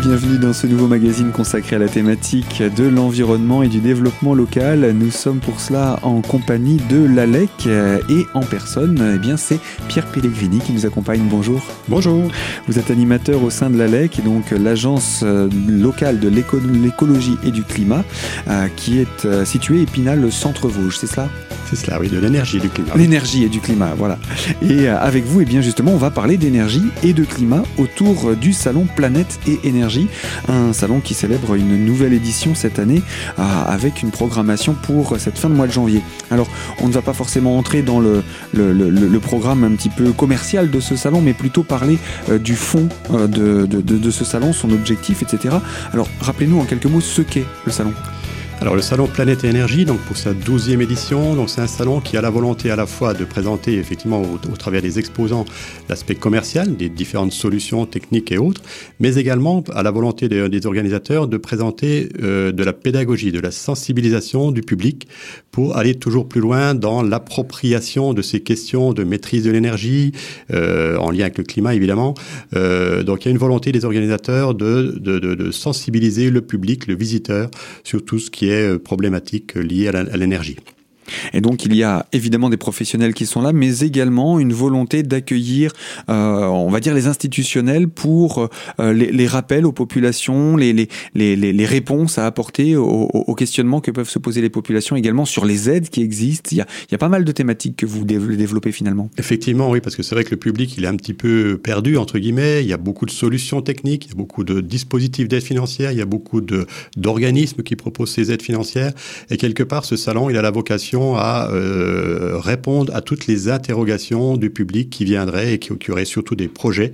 bienvenue dans ce nouveau magazine consacré à la thématique de l'environnement et du développement local. Nous sommes pour cela en compagnie de l'ALEC et en personne, eh bien c'est Pierre Pellegrini qui nous accompagne. Bonjour. Bonjour. Vous êtes animateur au sein de l'ALEC et donc l'agence euh, locale de l'écologie et du climat euh, qui est euh, située Épinal Centre Vosges, c'est cela? C'est cela, oui, de l'énergie et du climat. L'énergie et du climat, voilà. Et avec vous, et eh bien justement, on va parler d'énergie et de climat autour du salon Planète et Énergie, un salon qui célèbre une nouvelle édition cette année euh, avec une programmation pour cette fin de mois de janvier. Alors, on ne va pas forcément entrer dans le, programme un petit peu commercial de ce salon, mais plutôt parler euh, du fond de, de ce salon, son objectif, etc. Alors, rappelez-nous en quelques mots ce qu'est le salon. Alors le salon Planète et Énergie, donc pour sa douzième édition, donc c'est un salon qui a la volonté à la fois de présenter effectivement au, travers des exposants l'aspect commercial des différentes solutions techniques et autres, mais également à la volonté des, organisateurs de présenter euh, de la pédagogie, de la sensibilisation du public pour aller toujours plus loin dans l'appropriation de ces questions de maîtrise de l'énergie euh, en lien avec le climat évidemment. Euh, donc il y a une volonté des organisateurs de, de, de sensibiliser le public, le visiteur sur tout ce qui est euh, problématiques liées à l'énergie. Et donc il y a évidemment des professionnels qui sont là, mais également une volonté d'accueillir, euh, on va dire, les institutionnels pour euh, les, rappels aux populations, les, les, les, réponses à apporter aux, questionnements que peuvent se poser les populations également sur les aides qui existent. Il y a, il y a pas mal de thématiques que vous développez finalement. Effectivement, oui, parce que c'est vrai que le public, il est un petit peu perdu, entre guillemets. Il y a beaucoup de solutions techniques, il y a beaucoup de dispositifs d'aide financière, il y a beaucoup d'organismes qui proposent ces aides financières. Et quelque part, ce salon, il a la vocation à euh, répondre à toutes les interrogations du public qui viendrait et qui, qui aurait surtout des projets.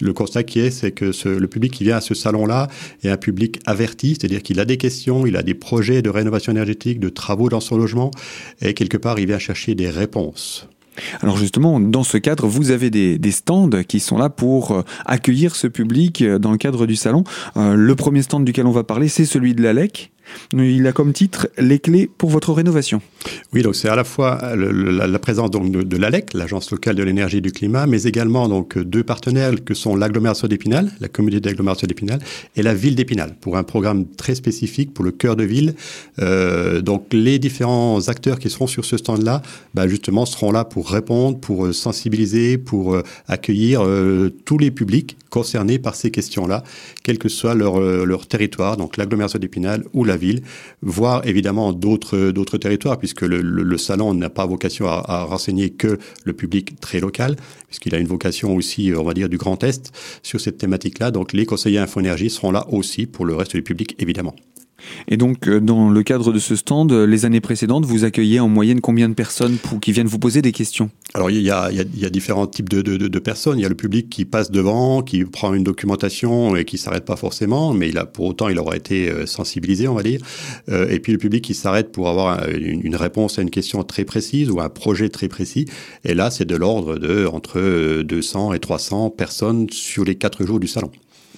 Le constat qui est, c'est que le public qui vient à ce salon-là est un public averti, c'est-à-dire qu'il a des questions, il a des projets de rénovation énergétique, de travaux dans son logement, et quelque part, il vient chercher des réponses. Alors justement, dans ce cadre, vous avez des, des, stands qui sont là pour euh, accueillir ce public euh, dans le cadre du salon. le premier stand duquel on va parler, c'est celui de l'ALEC. Il a comme titre Les clés pour votre rénovation. Oui, donc c'est à la fois la, présence donc de, l'ALEC, l'Agence locale de l'énergie et du climat, mais également donc deux partenaires que sont l'agglomération d'Épinal, la communauté d'agglomération d'Épinal, et la ville d'Épinal, pour un programme très spécifique pour le cœur de ville. Euh, donc les différents acteurs qui seront sur ce stand-là, bah, justement, seront là pour répondre, pour euh, sensibiliser, pour euh, accueillir tous les publics concernés par ces questions-là, quel que soit leur, leur territoire, donc l'agglomération d'Épinal ou la ville, voire évidemment d'autres territoires, puisque le, salon n'a pas vocation à, à, renseigner que le public très local, puisqu'il a une vocation aussi, on va dire, du Grand Est sur cette thématique-là. Donc les conseillers Infoénergie seront là aussi pour le reste du public, évidemment. Et donc, euh, dans le cadre de ce stand, euh, les années précédentes, vous accueillez en moyenne combien de personnes pour, qui viennent vous poser des questions? Alors, il y a, il y a, différents types de, de, de, personnes. Il y a le public qui passe devant, qui prend une documentation et qui s'arrête pas forcément, mais il a, pour autant, il aura été euh, sensibilisé, on va dire. et puis, le public qui s'arrête pour avoir une, une, réponse à une question très précise ou un projet très précis. Et là, c'est de l'ordre de entre 200 et 300 personnes sur les quatre jours du salon.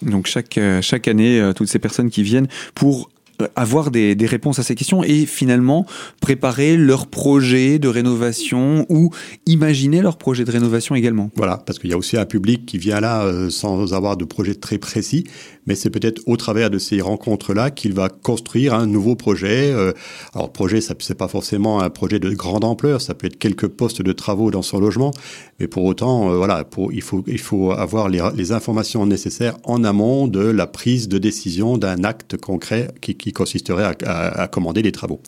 Donc chaque, chaque année, toutes ces personnes qui viennent pour avoir des, des, réponses à ces questions et finalement préparer leur projet de rénovation ou imaginer leur projet de rénovation également. Voilà, parce qu'il y a aussi un public qui vient là euh, sans avoir de projet très précis, mais c'est peut-être au travers de ces rencontres-là qu'il va construire un nouveau projet. Euh, alors projet, ça c'est pas forcément un projet de grande ampleur, ça peut être quelques postes de travaux dans son logement, mais pour autant, euh, voilà, pour, il faut il faut avoir les, informations nécessaires en amont de la prise de décision d'un acte concret qui, qui consisterait à, à, commander les travaux.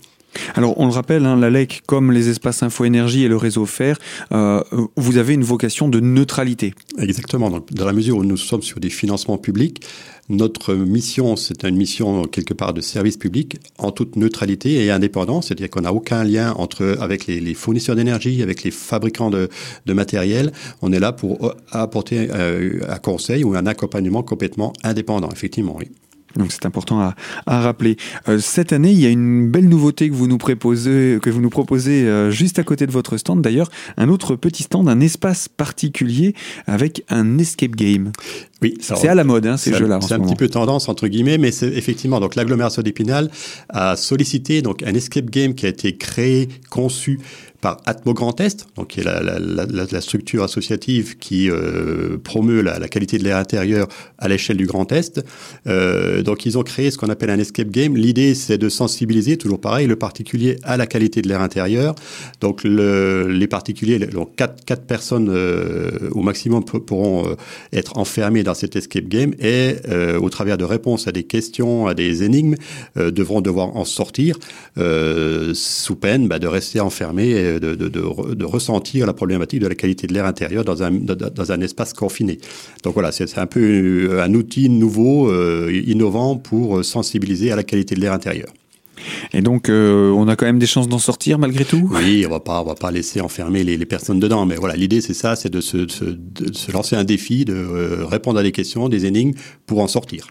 Alors, on le rappelle, hein, la LEC, comme les espaces info-énergie et le réseau FER, euh, vous avez une vocation de neutralité. Exactement. dans la mesure où nous sommes sur des financements publics, notre mission, c'est une mission quelque part de service public en toute neutralité et indépendance, c'est-à-dire qu'on n'a aucun lien entre avec les, fournisseurs d'énergie, avec les fabricants de, de, matériel. On est là pour apporter euh, un conseil ou un accompagnement complètement indépendant, effectivement, oui. Donc c'est important à, à rappeler. Euh, cette année, il y a une belle nouveauté que vous nous proposez, que vous nous proposez euh, juste à côté de votre stand. D'ailleurs, un autre petit stand, un espace particulier avec un escape game. Oui, c'est à la mode hein, ces jeux-là. C'est un petit peu tendance entre guillemets, mais c'est effectivement donc l'agglomération d'Épinal a sollicité donc un escape game qui a été créé, conçu par Atmo Grand Est, donc qui est la, la, la, la structure associative qui euh, promeut la, qualité de l'air intérieur à l'échelle du Grand Est. Euh, donc ils ont créé ce qu'on appelle un escape game. L'idée c'est de sensibiliser, toujours pareil, le particulier à la qualité de l'air intérieur. Donc le, les particuliers, donc quatre, quatre personnes euh, au maximum pourront euh, être enfermés dans cet escape game et euh, au travers de réponses à des questions, à des énigmes, devront devoir en sortir sous peine bah, de rester enfermés de, de, de, ressentir la problématique de la qualité de l'air intérieur dans un, dans un espace confiné. Donc voilà, c'est un peu euh, un outil nouveau, euh, innovant pour sensibiliser à la qualité de l'air intérieur. Et donc, euh, on a quand même des chances d'en sortir malgré tout? Oui, on va pas, on va pas laisser enfermer les, les personnes dedans. Mais voilà, l'idée c'est ça, c'est de se, de se, lancer un défi, de répondre à des questions, des énigmes pour en sortir.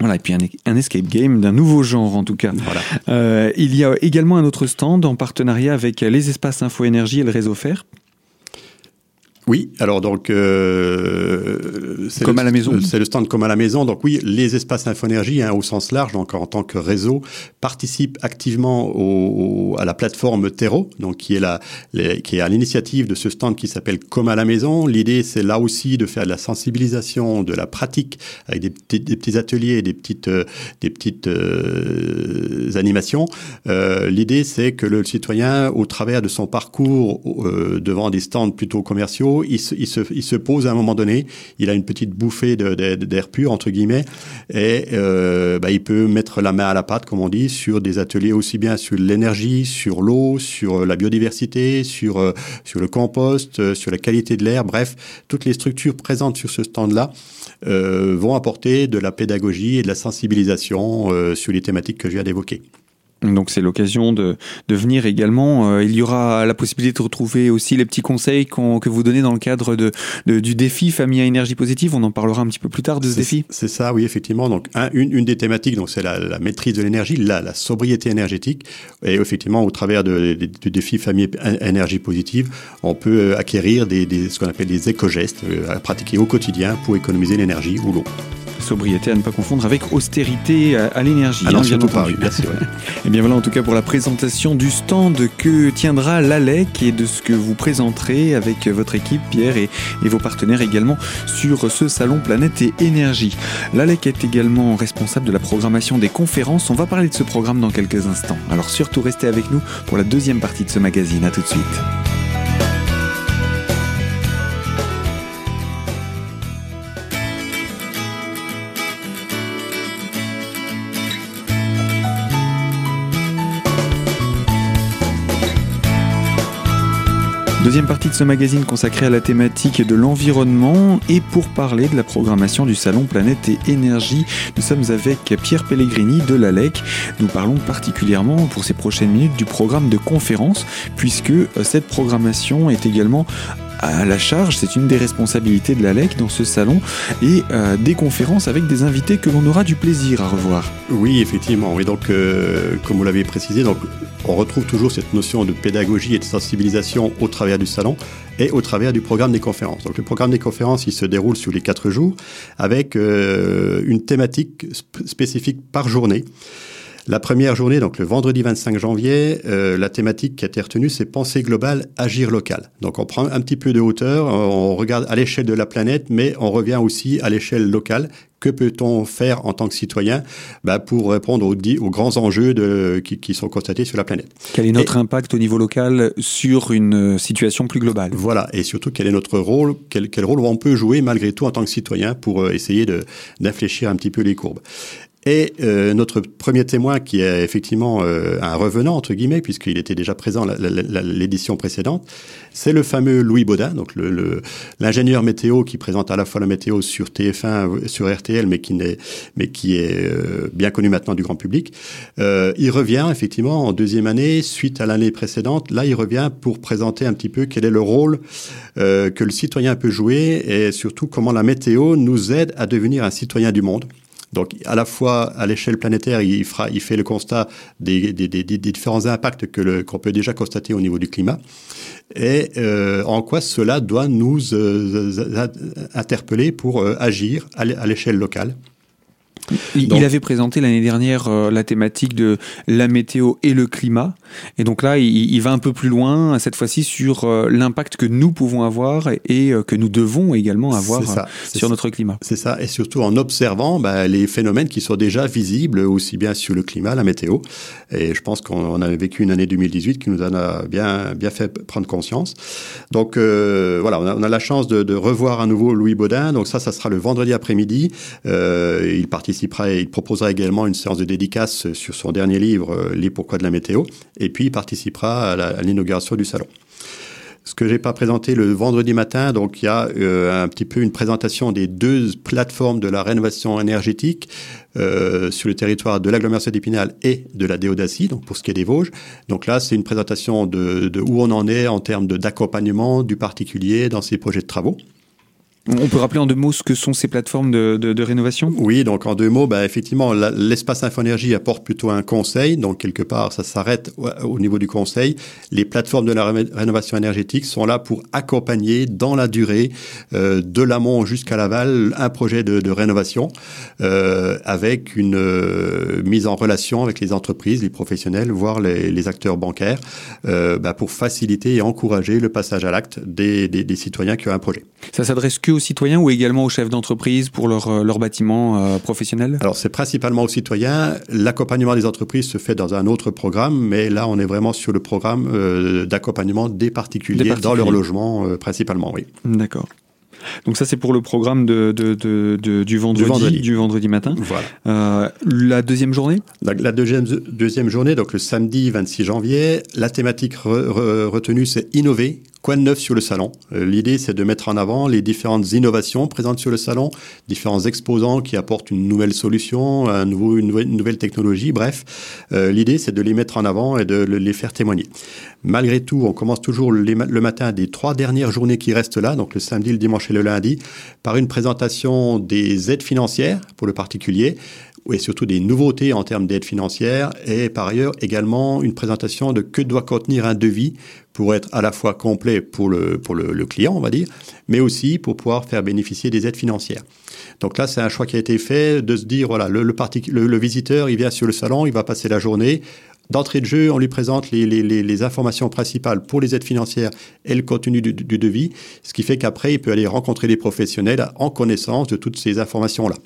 Voilà, et puis un, escape game d'un nouveau genre en tout cas. Voilà. Euh, il y a également un autre stand en partenariat avec les espaces Info Énergie et le réseau Fer oui, alors donc euh, c'est comme à la maison. C'est le stand comme à la maison. Donc oui, les espaces Infoénergie hein, au sens large, donc en tant que réseau, participent activement au, à la plateforme Terreau, donc qui est la qui est à l'initiative de ce stand qui s'appelle comme à la maison. L'idée, c'est là aussi de faire de la sensibilisation, de la pratique avec des, des, petits ateliers, des petites euh, des petites euh, animations. Euh, L'idée, c'est que le citoyen, au travers de son parcours euh, devant des stands plutôt commerciaux il se, pose à un moment donné, il a une petite bouffée d'air pur, entre guillemets, et euh, bah, il peut mettre la main à la pâte, comme on dit, sur des ateliers aussi bien sur l'énergie, sur l'eau, sur la biodiversité, sur, euh, le compost, euh, sur la qualité de l'air, bref, toutes les structures présentes sur ce stand-là vont apporter de la pédagogie et de la sensibilisation sur les thématiques que je viens d'évoquer. Donc c'est l'occasion de, de, venir également. Euh, il y aura la possibilité de retrouver aussi les petits conseils que vous donnez dans le cadre de, du défi famille à énergie positive. On en parlera un petit peu plus tard de ce défi. C'est ça, oui, effectivement. Donc une, une, des thématiques, donc c'est la, la, maîtrise de l'énergie, la, la, sobriété énergétique. Et effectivement, au travers de, du défi famille à énergie positive, on peut euh, acquérir des, des ce qu'on appelle des éco-gestes euh, à pratiquer au quotidien pour économiser l'énergie ou l'eau. Sobriété à ne pas confondre avec austérité à, l'énergie. Hein, merci. et eh bien voilà en tout cas pour la présentation du stand que tiendra l'ALEC et de ce que vous présenterez avec votre équipe, Pierre, et, et vos partenaires également sur ce salon Planète et Énergie. L'ALEC est également responsable de la programmation des conférences. On va parler de ce programme dans quelques instants. Alors surtout restez avec nous pour la deuxième partie de ce magazine. À tout de suite. Deuxième partie de ce magazine consacrée à la thématique de l'environnement et pour parler de la programmation du salon Planète et Énergie, nous sommes avec Pierre Pellegrini de l'ALEC. Nous parlons particulièrement pour ces prochaines minutes du programme de conférence puisque euh, cette programmation est également la charge, c'est une des responsabilités de l'ALEC dans ce salon, et euh, des conférences avec des invités que l'on aura du plaisir à revoir. Oui, effectivement. Oui, donc, euh, comme vous l'avez précisé, on retrouve toujours cette notion de pédagogie et de sensibilisation au travers du salon et au travers du programme des conférences. Donc, le programme des conférences, il se déroule sur les quatre jours avec euh, une thématique spécifique par journée. La première journée, donc le vendredi 25 janvier, euh, la thématique qui a été retenue, c'est penser globale, agir local. Donc on prend un petit peu de hauteur, on regarde à l'échelle de la planète, mais on revient aussi à l'échelle locale. Que peut-on faire en tant que citoyen bah, pour répondre aux, aux grands enjeux de, qui, qui, sont constatés sur la planète? Quel est notre impact au niveau local sur une situation plus globale? Voilà, et surtout quel est notre rôle, quel, quel rôle on peut jouer malgré tout en tant que citoyen pour euh, essayer d'infléchir un petit peu les courbes? Et euh, notre premier témoin, qui est effectivement euh, un revenant, entre guillemets, puisqu'il était déjà présent l'édition précédente, c'est le fameux Louis Baudin, donc l'ingénieur météo qui présente à la fois la météo sur TF1, sur RTL, mais qui, est, mais qui est euh, bien connu maintenant du grand public. il revient effectivement en deuxième année, suite à l'année précédente. Là, il revient pour présenter un petit peu quel est le rôle que le citoyen peut jouer et surtout comment la météo nous aide à devenir un citoyen du monde. Donc, à la fois à l'échelle planétaire, il, fait le constat des, différents impacts qu'on peut déjà constater au niveau du climat et euh, en quoi cela doit nous euh, interpeller pour euh, agir à l'échelle locale. Il, avait présenté l'année dernière euh, la thématique de la météo et le climat. Et donc là, il, va un peu plus loin, cette fois-ci, sur euh, l'impact que nous pouvons avoir et, euh, que nous devons également avoir sur notre climat. C'est ça. Et surtout en observant bah, les phénomènes qui sont déjà visibles, aussi bien sur le climat, la météo. Et je pense qu'on a vécu une année 2018 qui nous en a bien, bien fait prendre conscience. Donc voilà, on a, la chance de, de, revoir à nouveau Louis Baudin. Donc ça, ça sera le vendredi après-midi. il participe il proposera également une séance de dédicace sur son dernier livre, euh, Les pourquoi de la météo, et puis il participera à l'inauguration du salon. Ce que j'ai pas présenté le vendredi matin, donc il y a euh, un petit peu une présentation des deux plateformes de la rénovation énergétique euh, sur le territoire de l'agglomération d'Épinal et de la Déodacie, donc pour ce qui est des Vosges. Donc là, c'est une présentation de, de, où on en est en termes d'accompagnement du particulier dans ses projets de travaux. On peut rappeler en deux mots ce que sont ces plateformes de, de, de rénovation? Oui, donc en deux mots, bah, effectivement, l'espace Infoénergie apporte plutôt un conseil, donc quelque part, ça s'arrête au, niveau du conseil. Les plateformes de la rénovation énergétique sont là pour accompagner dans la durée, euh, de l'amont jusqu'à l'aval, un projet de, de rénovation euh, avec une euh, mise en relation avec les entreprises, les professionnels, voire les, les acteurs bancaires, bah, pour faciliter et encourager le passage à l'acte des, des, des citoyens qui ont un projet. Ça s'adresse que aux citoyens ou également aux chefs d'entreprise pour leur, euh, leur bâtiment euh, professionnel? Alors c'est principalement aux citoyens. L'accompagnement des entreprises se fait dans un autre programme, mais là on est vraiment sur le programme euh, d'accompagnement des particuliers, dans leur logement principalement, oui. D'accord. Donc ça c'est pour le programme de, de, de, du, vendredi, du, vendredi, matin. Voilà. la deuxième journée? La, deuxième, deuxième journée, donc le samedi 26 janvier, la thématique retenue c'est innover, Quoi de neuf sur le salon euh, L'idée, c'est de mettre en avant les différentes innovations présentes sur le salon, différents exposants qui apportent une nouvelle solution, un nouveau, une, nouvelle, technologie. Bref, euh, l'idée, c'est de les mettre en avant et de les faire témoigner. Malgré tout, on commence toujours le matin des trois dernières journées qui restent là, donc le samedi, le dimanche et le lundi, par une présentation des aides financières pour le particulier, et surtout des nouveautés en termes d'aide financière et par ailleurs également une présentation de que doit contenir un devis pour être à la fois complet pour le, pour le, client, on va dire, mais aussi pour pouvoir faire bénéficier des aides financières. Donc là, c'est un choix qui a été fait de se dire, voilà, le, le, le, visiteur, il vient sur le salon, il va passer la journée. D'entrée de jeu, on lui présente les, les, les, informations principales pour les aides financières et le contenu du, du devis, ce qui fait qu'après, il peut aller rencontrer des professionnels en connaissance de toutes ces informations-là.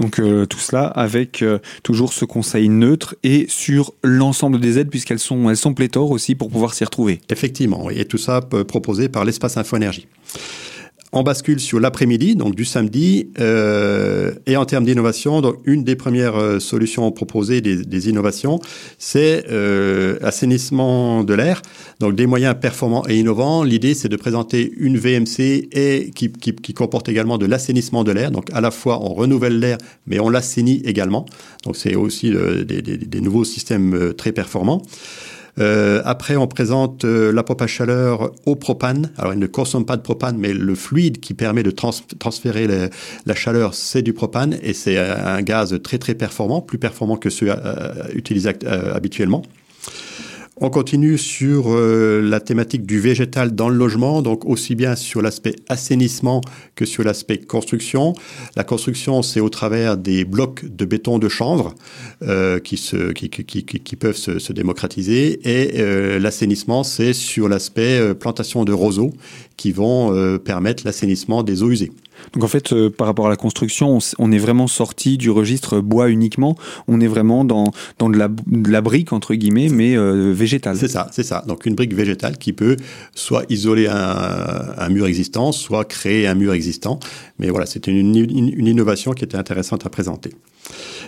Donc euh, tout cela avec euh, toujours ce conseil neutre et sur l'ensemble des aides puisqu'elles sont elles sont pléthores aussi pour pouvoir s'y retrouver. Effectivement, et tout ça proposé par l'espace Info Énergie. On bascule sur l'après-midi, donc du samedi, euh, et en termes d'innovation, donc une des premières euh, solutions proposées des, innovations, c'est euh, assainissement de l'air, donc des moyens performants et innovants. L'idée, c'est de présenter une VMC et qui, qui, comporte également de l'assainissement de l'air, donc à la fois on renouvelle l'air, mais on l'assainit également. Donc c'est aussi euh, des, nouveaux systèmes très performants. Euh, après, on présente euh, la pompe à chaleur au propane. Alors, il ne consomme pas de propane, mais le fluide qui permet de transférer la chaleur, c'est du propane et c'est un gaz très très performant, plus performant que ceux euh, utilisés habituellement. On continue sur euh, la thématique du végétal dans le logement, donc aussi bien sur l'aspect assainissement que sur l'aspect construction. La construction, c'est au travers des blocs de béton de chanvre euh, qui, peuvent se, se, démocratiser. Et euh, l'assainissement, c'est sur l'aspect plantation de roseaux qui vont permettre l'assainissement des eaux usées. Donc en fait, euh, par rapport à la construction, on, est vraiment sorti du registre bois uniquement. On est vraiment dans, dans de, la, brique, entre guillemets, mais euh, végétale. C'est ça, c'est ça. Donc une brique végétale qui peut soit isoler un, mur existant, soit créer un mur existant. Mais voilà, c'était une, une innovation qui était intéressante à présenter.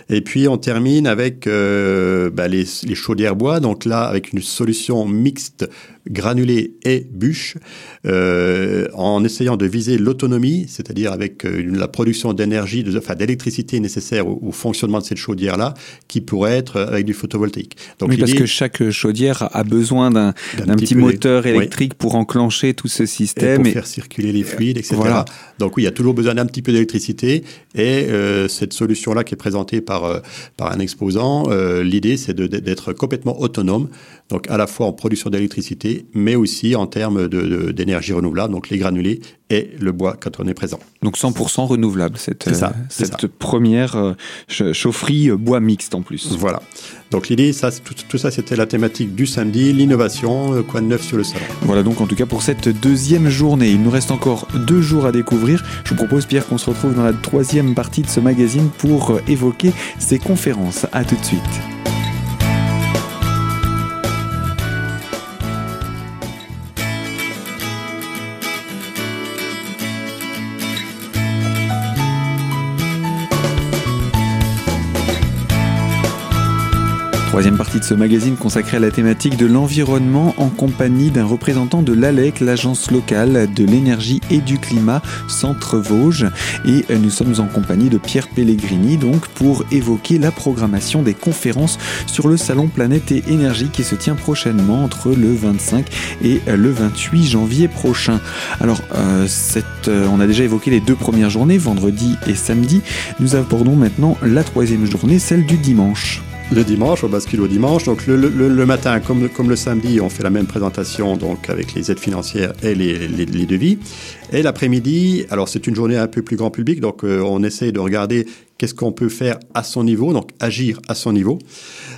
Et puis on termine avec euh, bah, les, les, chaudières bois, donc là avec une solution mixte granulé et bûche, euh, en essayant de viser l'autonomie, c'est-à-dire avec euh, la production d'énergie, enfin d'électricité nécessaire au, fonctionnement de cette chaudière-là, qui pourrait être avec du photovoltaïque. Donc, oui, parce que chaque chaudière a besoin d'un petit, moteur électrique pour enclencher tout ce système. Et pour faire circuler les fluides, etc. Donc oui, il y a toujours besoin d'un petit peu d'électricité. Et cette solution-là qui est présentée par, euh, par un exposant, euh, l'idée c'est d'être complètement autonome donc à la fois en production d'électricité, mais aussi en termes d'énergie renouvelable, donc les granulés et le bois quand on est présent. Donc 100% renouvelable, cette, ça, euh, cette première euh, chaufferie euh, bois mixte en plus. Voilà. Donc l'idée, ça, tout, ça, c'était la thématique du samedi, l'innovation, quoi de neuf sur le salon. Voilà donc en tout cas pour cette deuxième journée. Il nous reste encore deux jours à découvrir. Je vous propose Pierre qu'on se retrouve dans la troisième partie de ce magazine pour évoquer ces conférences. À tout de suite. Troisième partie de ce magazine consacré à la thématique de l'environnement en compagnie d'un représentant de l'ALEC, l'agence locale de l'énergie et du climat Centre Vosges. Et euh, nous sommes en compagnie de Pierre Pellegrini donc pour évoquer la programmation des conférences sur le salon Planète et Énergie qui se tient prochainement entre le 25 et euh, le 28 janvier prochain. Alors, euh, on a déjà évoqué les deux premières journées, vendredi et samedi. Nous abordons maintenant la troisième journée, celle du dimanche. Le dimanche, on bascule au dimanche. Donc le, le, matin, comme, comme, le samedi, on fait la même présentation donc avec les aides financières et les, les, les devis. Et l'après-midi, alors c'est une journée un peu plus grand public, donc euh, on essaie de regarder qu'est-ce qu'on peut faire à son niveau, donc agir à son niveau.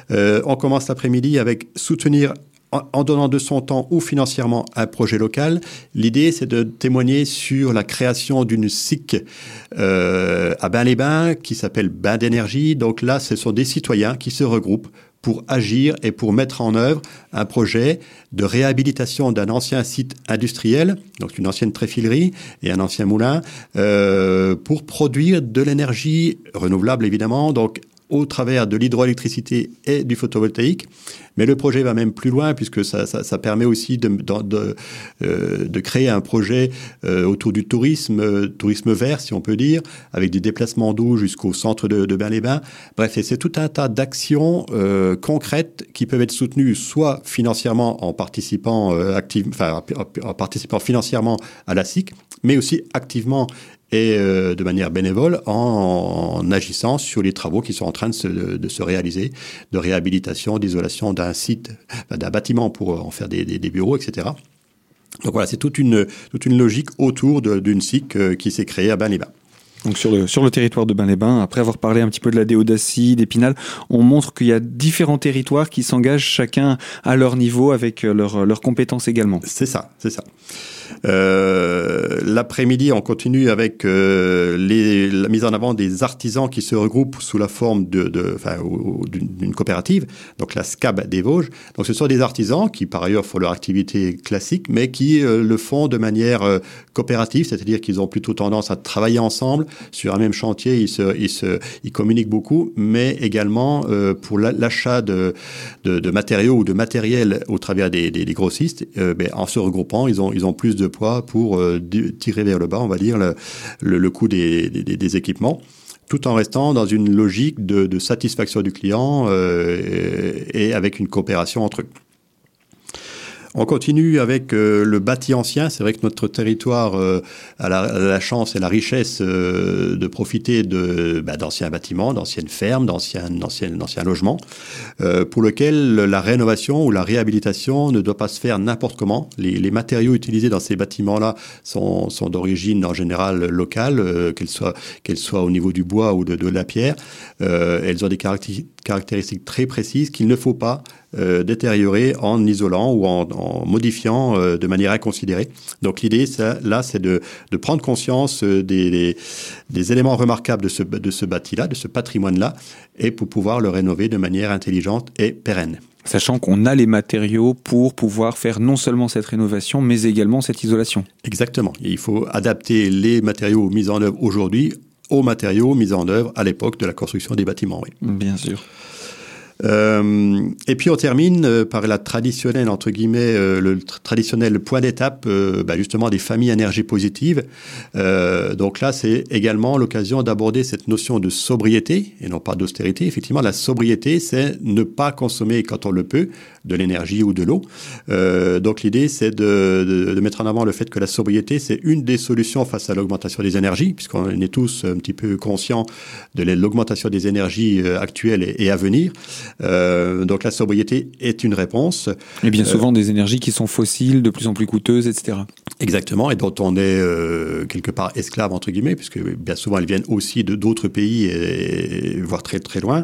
Euh, on commence l'après-midi avec soutenir en donnant de son temps ou financièrement un projet local. L'idée, c'est de témoigner sur la création d'une SIC euh, à Bain-les-Bains qui s'appelle Bain d'énergie. Donc là, ce sont des citoyens qui se regroupent pour agir et pour mettre en œuvre un projet de réhabilitation d'un ancien site industriel, donc une ancienne tréfilerie et un ancien moulin, euh, pour produire de l'énergie renouvelable évidemment, au travers de l'hydroélectricité et du photovoltaïque. Mais le projet va même plus loin puisque ça, permet aussi euh, de, créer un projet euh, autour du tourisme, euh, tourisme vert si on peut dire, avec des déplacements d'eau jusqu'au centre de, de Bain-les-Bains. Bref, c'est tout un tas d'actions concrètes qui peuvent être soutenues soit financièrement en participant, en participant financièrement à la SIC, mais aussi activement et euh, de manière bénévole en, agissant sur les travaux qui sont en train de se, de se réaliser, de réhabilitation, d'isolation d'un site, d'un bâtiment pour en faire des, des, des bureaux, etc. Donc voilà, c'est toute une, toute une logique autour d'une SIC euh, qui s'est créée à Bain-les-Bains. Donc sur le, sur le territoire de Bain-les-Bains, après avoir parlé un petit peu de la déodacie, d'Épinal, on montre qu'il y a différents territoires qui s'engagent chacun à leur niveau avec leurs leurs compétences également. C'est ça, c'est ça. Euh, L'après-midi, on continue avec euh, les, la mise en avant des artisans qui se regroupent sous la forme de, de d'une coopérative, donc la SCAB des Vosges. Donc ce sont des artisans qui par ailleurs font leur activité classique, mais qui euh, le font de manière euh, coopérative, c'est-à-dire qu'ils ont plutôt tendance à travailler ensemble sur un même chantier. Ils, se, ils, communiquent beaucoup, mais également euh, pour l'achat de, matériaux ou de matériel au travers des, grossistes, ben, en se regroupant, ils ont, plus de poids pour euh, tirer vers le bas, on va dire, le, coût des, équipements tout en restant dans une logique de, satisfaction du client euh, et avec une coopération entre eux. On continue avec euh, le bâti ancien. C'est vrai que notre territoire euh, a, la, chance et la richesse euh, de profiter bah, d'anciens bâtiments, d'anciennes fermes, d'anciens d'anciens logements, pour lequel la rénovation ou la réhabilitation ne doit pas se faire n'importe comment. Les, matériaux utilisés dans ces bâtiments-là sont, d'origine en général locale, qu'elles soient au niveau du bois ou de, de la pierre. elles ont des caractéristiques très précises qu'il ne faut pas euh, détériorer en isolant ou en, en modifiant euh, de manière inconsidérée. Donc l'idée, là, c'est de, de, prendre conscience euh, des, des, des, éléments remarquables de ce, de ce bâti-là, de ce patrimoine-là, et pour pouvoir le rénover de manière intelligente et pérenne. Sachant qu'on a les matériaux pour pouvoir faire non seulement cette rénovation, mais également cette isolation. Exactement. il faut adapter les matériaux mis en œuvre aujourd'hui aux matériaux mis en œuvre à l'époque de la construction des bâtiments. Oui. Bien sûr. Euh, et puis on termine euh, par la traditionnelle entre guillemets euh, le traditionnel point d'étape bah, justement des familles énergie positive. donc là c'est également l'occasion d'aborder cette notion de sobriété et non pas d'austérité. Effectivement la sobriété c'est ne pas consommer quand on le peut de l'énergie ou de l'eau. donc l'idée c'est de, de, de, mettre en avant le fait que la sobriété c'est une des solutions face à l'augmentation des énergies puisqu'on est tous un petit peu conscients de l'augmentation des énergies actuelles et à venir. Euh, donc la sobriété est une réponse. Et bien euh, souvent des énergies qui sont fossiles, de plus en plus coûteuses, etc. Exactement, et dont on est euh, quelque part esclave entre guillemets, puisque bien souvent elles viennent aussi de d'autres pays, et, voire très très loin.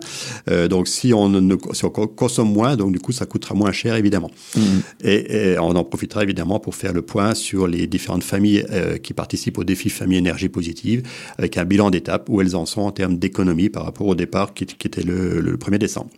donc si on, ne, si on consomme moins, donc du coup ça coûtera moins cher évidemment. Mmh. Et, on en profitera évidemment pour faire le point sur les différentes familles qui participent au défi famille énergie positive, avec un bilan d'étape où elles en sont en termes d'économie par rapport au départ qui, était le, le 1er décembre.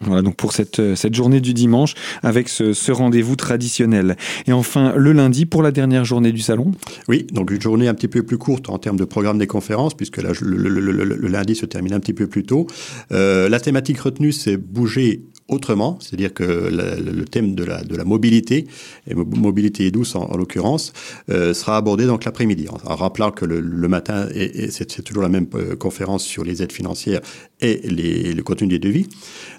Voilà donc pour cette, euh, cette journée du dimanche avec ce, ce rendez-vous traditionnel. Et enfin le lundi pour la dernière journée du salon. Oui, donc une journée un petit peu plus courte en termes de programme des conférences puisque le, le, le, le, lundi se termine un petit peu plus tôt. Euh, la thématique retenue c'est bouger autrement, c'est-à-dire que le thème de la, mobilité, et mobilité douce en, en l'occurrence, euh, sera abordé donc l'après-midi, en, rappelant que le, matin, et, c'est toujours la même euh, conférence sur les aides financières et les, le contenu des devis.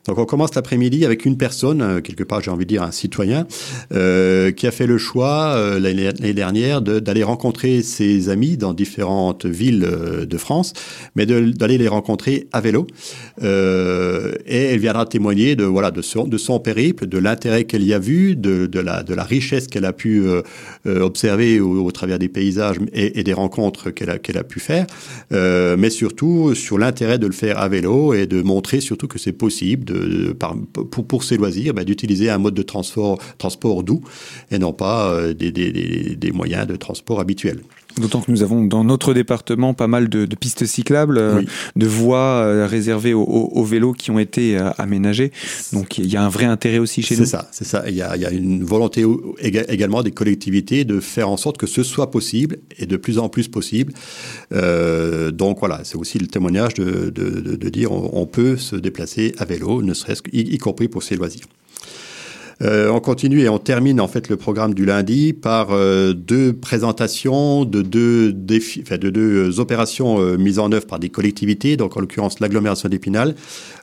Donc on commence l'après-midi avec une personne, euh, quelque part j'ai envie de dire un citoyen, qui a fait le choix l'année dernière d'aller rencontrer ses amis dans différentes villes de France, mais d'aller les rencontrer à vélo. Et elle viendra témoigner de voilà de son, périple, de l'intérêt qu'elle y a vu, de, la, richesse qu'elle a pu euh, observer au, travers des paysages et, des rencontres qu'elle a, pu faire, mais surtout sur l'intérêt de le faire à vélo et de montrer surtout que c'est possible pour, ses loisirs bah, d'utiliser un mode de transport, doux et non pas euh, des, moyens de transport habituels. D'autant que nous avons dans notre département pas mal de, de pistes cyclables, euh, oui. de voies euh, réservées aux, aux, vélos qui ont été euh, aménagées. Donc il y a un vrai intérêt aussi chez nous. C'est ça, c'est ça. Il y, a, il y, a, une volonté également des collectivités de faire en sorte que ce soit possible et de plus en plus possible. Euh, donc voilà, c'est aussi le témoignage de, de, de, de dire on, on, peut se déplacer à vélo, ne serait-ce y, y compris pour ses loisirs. Euh, on continue et on termine en fait le programme du lundi par euh, deux présentations de deux défis, enfin, de deux opérations euh, mises en œuvre par des collectivités, donc en l'occurrence l'agglomération d'Épinal.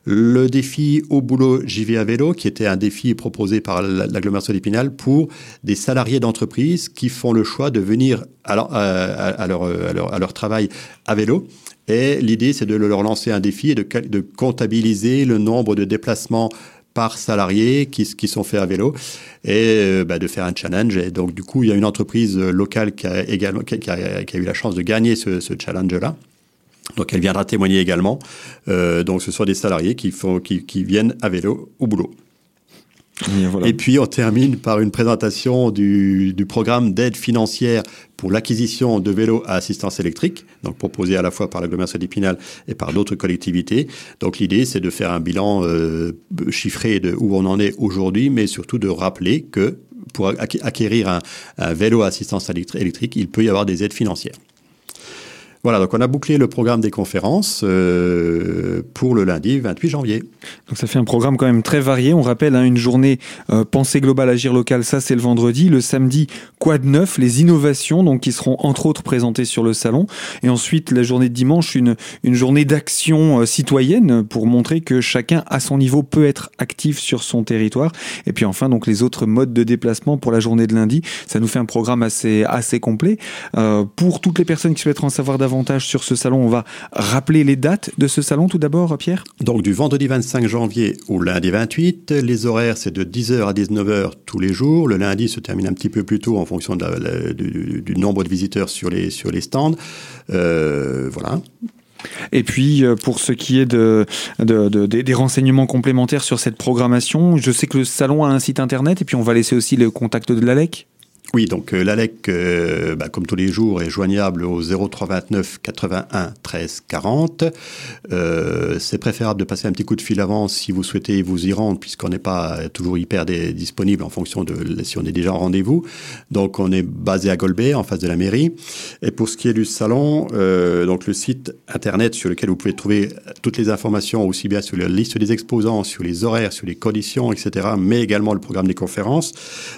Le défi au boulot j'y vais à vélo, qui était un défi proposé par l'agglomération d'Épinal pour des salariés d'entreprise qui font le choix de venir à leur, travail à vélo. Et l'idée, c'est de leur lancer un défi et de comptabiliser le nombre de déplacements par salariés qui, sont faits à vélo et euh, bah, de faire un challenge. Et donc, du coup, il y a une entreprise locale qui a, eu la chance de gagner ce, challenge-là. Donc, elle viendra témoigner également. Euh, donc, ce sont des salariés qui, qui viennent à vélo au boulot. Et, puis on termine par une présentation du, du programme d'aide financière pour l'acquisition de vélos à assistance électrique, donc proposé à la fois par l'agglomération d'Épinal et par d'autres collectivités. Donc l'idée, c'est de faire un bilan euh, chiffré de où on en est aujourd'hui, mais surtout de rappeler que pour acquérir un, un vélo à assistance électrique, il peut y avoir des aides financières. Voilà, donc on a bouclé le programme des conférences euh, pour le lundi 28 janvier. Donc ça fait un programme quand même très varié. On rappelle hein, une journée euh, pensée globale, agir local, ça c'est le vendredi. Le samedi, quoi de neuf Les innovations, donc qui seront entre autres présentées sur le salon. Et ensuite, la journée de dimanche, une, une journée d'action euh, citoyenne pour montrer que chacun à son niveau peut être actif sur son territoire. Et puis enfin, donc les autres modes de déplacement pour la journée de lundi. Ça nous fait un programme assez, assez complet. Pour toutes les personnes qui souhaitent en savoir davantage, sur ce salon. On va rappeler les dates de ce salon tout d'abord, Pierre? Donc du vendredi 25 janvier au lundi 28. Les horaires, c'est de 10h à 19h tous les jours. Le lundi se termine un petit peu plus tôt en fonction de la, la, du, du, nombre de visiteurs sur les, sur les stands. Euh, voilà. Et puis, euh, pour ce qui est de, de, de, des renseignements complémentaires sur cette programmation, je sais que le salon a un site internet et puis on va laisser aussi le contact de l'ALEC. Oui, donc euh, l'ALEC, euh, bah, comme tous les jours, est joignable au 0329 81 13 40. c'est préférable de passer un petit coup de fil avant si vous souhaitez vous y rendre, puisqu'on n'est pas toujours hyper disponible en fonction de si on est déjà en rendez-vous. Donc on est basé à Golbet, en face de la mairie. Et pour ce qui est du salon, euh, donc le site internet sur lequel vous pouvez trouver toutes les informations, aussi bien sur la liste des exposants, sur les horaires, sur les conditions, etc., mais également le programme des conférences,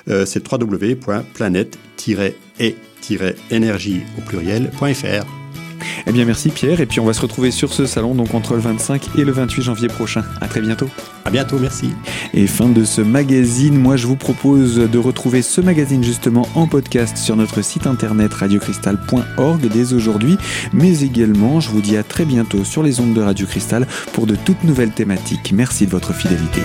c'est www.plan planète-et-énergie au pluriel.fr. Eh bien merci Pierre, et puis on va se retrouver sur ce salon donc entre le 25 et le 28 janvier prochain. À très bientôt. À bientôt, merci. Et fin de ce magazine, moi je vous propose de retrouver ce magazine justement en podcast sur notre site internet radiocristal.org dès aujourd'hui, mais également je vous dis à très bientôt sur les ondes de Radio Cristal pour de toutes nouvelles thématiques. Merci de votre fidélité.